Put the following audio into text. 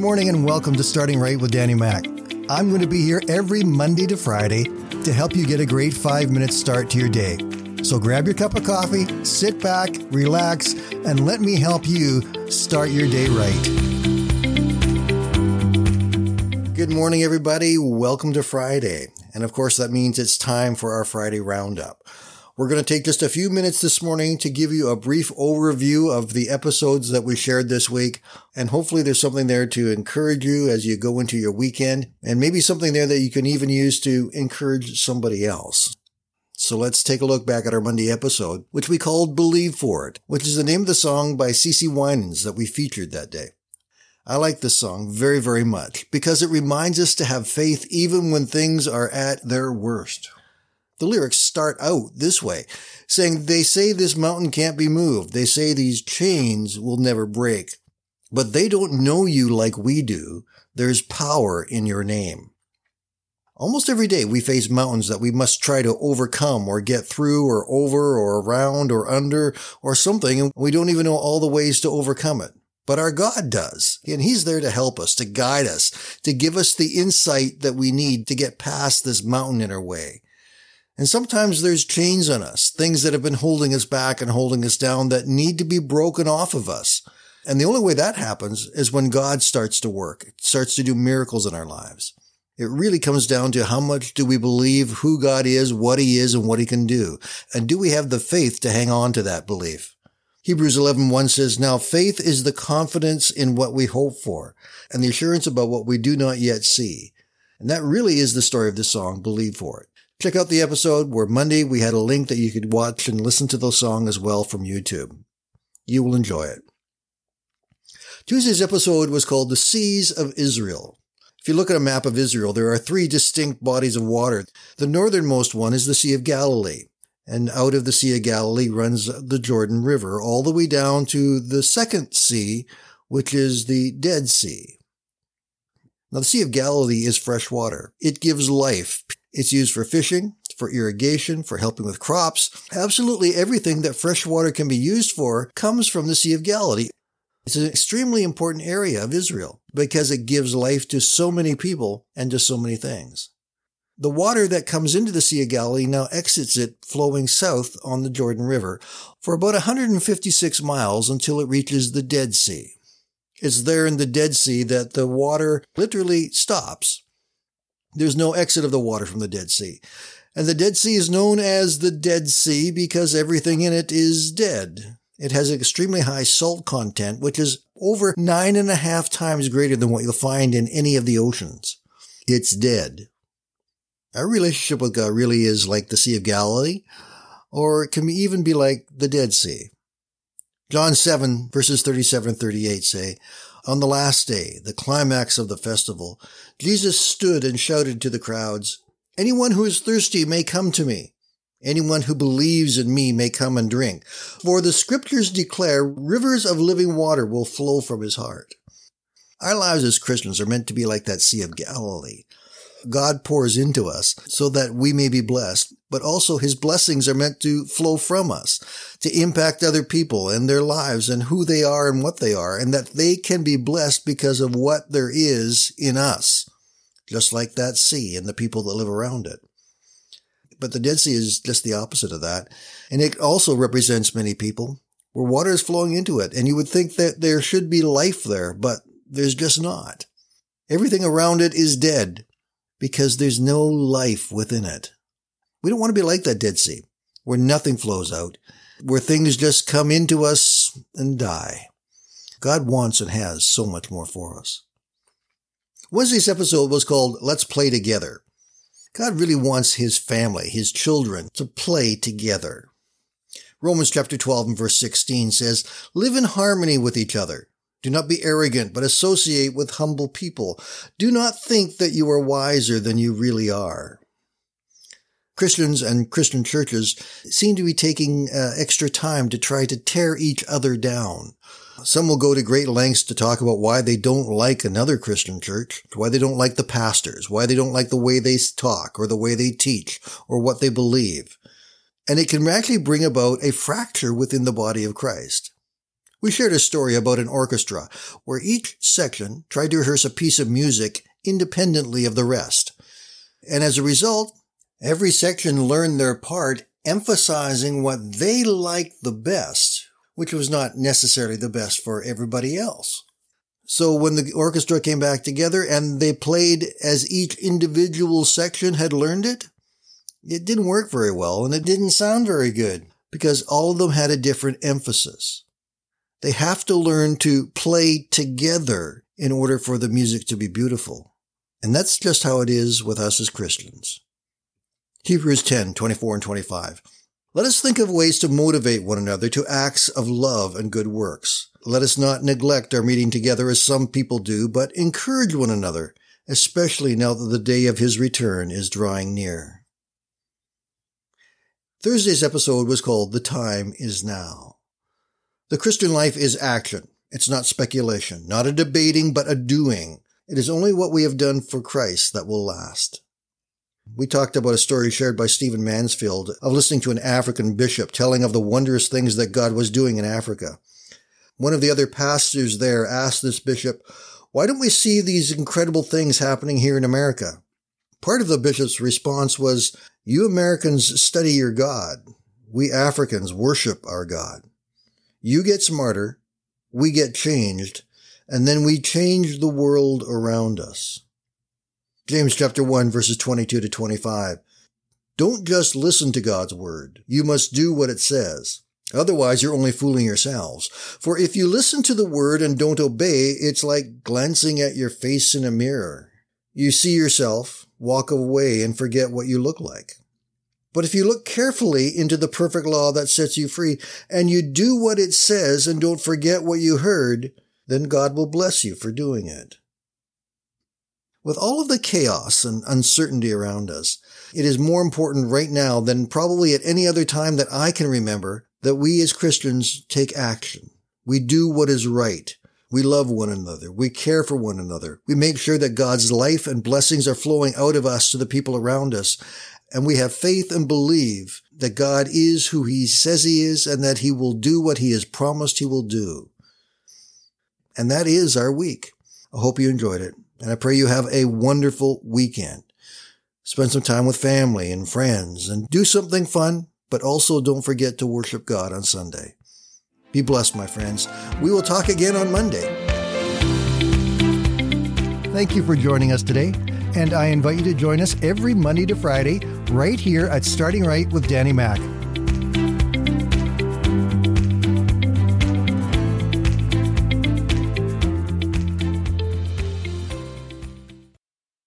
morning and welcome to Starting Right with Danny Mac. I'm going to be here every Monday to Friday to help you get a great five minute start to your day. So grab your cup of coffee, sit back, relax, and let me help you start your day right. Good morning, everybody. Welcome to Friday. And of course, that means it's time for our Friday roundup. We're going to take just a few minutes this morning to give you a brief overview of the episodes that we shared this week. And hopefully there's something there to encourage you as you go into your weekend and maybe something there that you can even use to encourage somebody else. So let's take a look back at our Monday episode, which we called Believe For It, which is the name of the song by CeCe Winans that we featured that day. I like this song very, very much because it reminds us to have faith even when things are at their worst. The lyrics start out this way, saying, They say this mountain can't be moved. They say these chains will never break. But they don't know you like we do. There's power in your name. Almost every day we face mountains that we must try to overcome or get through or over or around or under or something, and we don't even know all the ways to overcome it. But our God does. And He's there to help us, to guide us, to give us the insight that we need to get past this mountain in our way. And sometimes there's chains on us, things that have been holding us back and holding us down that need to be broken off of us. And the only way that happens is when God starts to work, starts to do miracles in our lives. It really comes down to how much do we believe who God is, what he is, and what he can do? And do we have the faith to hang on to that belief? Hebrews 11:1 says, Now faith is the confidence in what we hope for and the assurance about what we do not yet see. And that really is the story of this song, Believe for it. Check out the episode where Monday we had a link that you could watch and listen to the song as well from YouTube. You will enjoy it. Tuesday's episode was called The Seas of Israel. If you look at a map of Israel, there are three distinct bodies of water. The northernmost one is the Sea of Galilee. And out of the Sea of Galilee runs the Jordan River all the way down to the second sea, which is the Dead Sea. Now, the Sea of Galilee is fresh water. It gives life. It's used for fishing, for irrigation, for helping with crops. Absolutely everything that fresh water can be used for comes from the Sea of Galilee. It's an extremely important area of Israel because it gives life to so many people and to so many things. The water that comes into the Sea of Galilee now exits it flowing south on the Jordan River for about 156 miles until it reaches the Dead Sea. It's there in the Dead Sea that the water literally stops there's no exit of the water from the Dead Sea. And the Dead Sea is known as the Dead Sea because everything in it is dead. It has an extremely high salt content, which is over nine and a half times greater than what you'll find in any of the oceans. It's dead. Our relationship with God really is like the Sea of Galilee, or it can even be like the Dead Sea. John 7 verses 37 and 38 say, on the last day, the climax of the festival, Jesus stood and shouted to the crowds, Anyone who is thirsty may come to me. Anyone who believes in me may come and drink. For the scriptures declare rivers of living water will flow from his heart. Our lives as Christians are meant to be like that Sea of Galilee. God pours into us so that we may be blessed, but also his blessings are meant to flow from us to impact other people and their lives and who they are and what they are, and that they can be blessed because of what there is in us, just like that sea and the people that live around it. But the Dead Sea is just the opposite of that. And it also represents many people where water is flowing into it. And you would think that there should be life there, but there's just not. Everything around it is dead because there's no life within it. We don't want to be like that Dead Sea, where nothing flows out, where things just come into us and die. God wants and has so much more for us. Wednesday's episode was called Let's Play Together. God really wants his family, his children, to play together. Romans chapter 12 and verse 16 says, Live in harmony with each other. Do not be arrogant, but associate with humble people. Do not think that you are wiser than you really are. Christians and Christian churches seem to be taking uh, extra time to try to tear each other down. Some will go to great lengths to talk about why they don't like another Christian church, why they don't like the pastors, why they don't like the way they talk or the way they teach or what they believe. And it can actually bring about a fracture within the body of Christ. We shared a story about an orchestra where each section tried to rehearse a piece of music independently of the rest. And as a result, every section learned their part, emphasizing what they liked the best, which was not necessarily the best for everybody else. So when the orchestra came back together and they played as each individual section had learned it, it didn't work very well and it didn't sound very good because all of them had a different emphasis. They have to learn to play together in order for the music to be beautiful. And that's just how it is with us as Christians. Hebrews 10, 24 and 25. Let us think of ways to motivate one another to acts of love and good works. Let us not neglect our meeting together as some people do, but encourage one another, especially now that the day of his return is drawing near. Thursday's episode was called The Time Is Now. The Christian life is action. It's not speculation, not a debating, but a doing. It is only what we have done for Christ that will last. We talked about a story shared by Stephen Mansfield of listening to an African bishop telling of the wondrous things that God was doing in Africa. One of the other pastors there asked this bishop, why don't we see these incredible things happening here in America? Part of the bishop's response was, you Americans study your God. We Africans worship our God. You get smarter, we get changed, and then we change the world around us. James chapter 1 verses 22 to 25. Don't just listen to God's word. You must do what it says. Otherwise, you're only fooling yourselves. For if you listen to the word and don't obey, it's like glancing at your face in a mirror. You see yourself, walk away, and forget what you look like. But if you look carefully into the perfect law that sets you free and you do what it says and don't forget what you heard, then God will bless you for doing it. With all of the chaos and uncertainty around us, it is more important right now than probably at any other time that I can remember that we as Christians take action. We do what is right. We love one another. We care for one another. We make sure that God's life and blessings are flowing out of us to the people around us and we have faith and believe that God is who he says he is and that he will do what he has promised he will do. And that is our week. I hope you enjoyed it and I pray you have a wonderful weekend. Spend some time with family and friends and do something fun, but also don't forget to worship God on Sunday. Be blessed, my friends. We will talk again on Monday. Thank you for joining us today and I invite you to join us every Monday to Friday right here at Starting Right with Danny Mack.